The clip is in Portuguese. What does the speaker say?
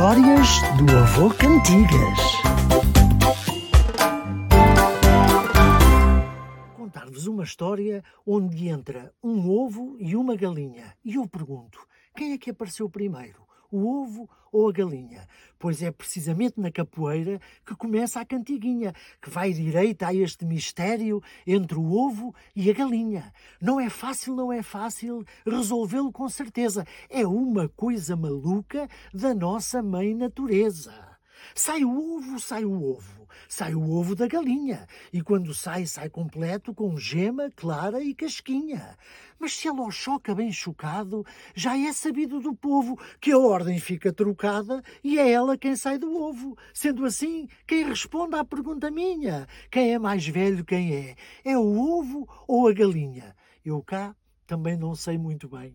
Histórias do Avô Cantigas. Contar-vos uma história onde entra um ovo e uma galinha. E eu pergunto: quem é que apareceu primeiro? O ovo ou a galinha, pois é precisamente na capoeira que começa a cantiguinha, que vai direita a este mistério entre o ovo e a galinha. Não é fácil, não é fácil resolvê-lo com certeza. É uma coisa maluca da nossa mãe natureza. Sai o ovo, sai o ovo. Sai o ovo da galinha. E quando sai, sai completo, com gema, clara e casquinha. Mas se ela o choca bem chocado, já é sabido do povo que a ordem fica trocada e é ela quem sai do ovo. Sendo assim, quem responde à pergunta minha? Quem é mais velho, quem é? É o ovo ou a galinha? Eu cá também não sei muito bem.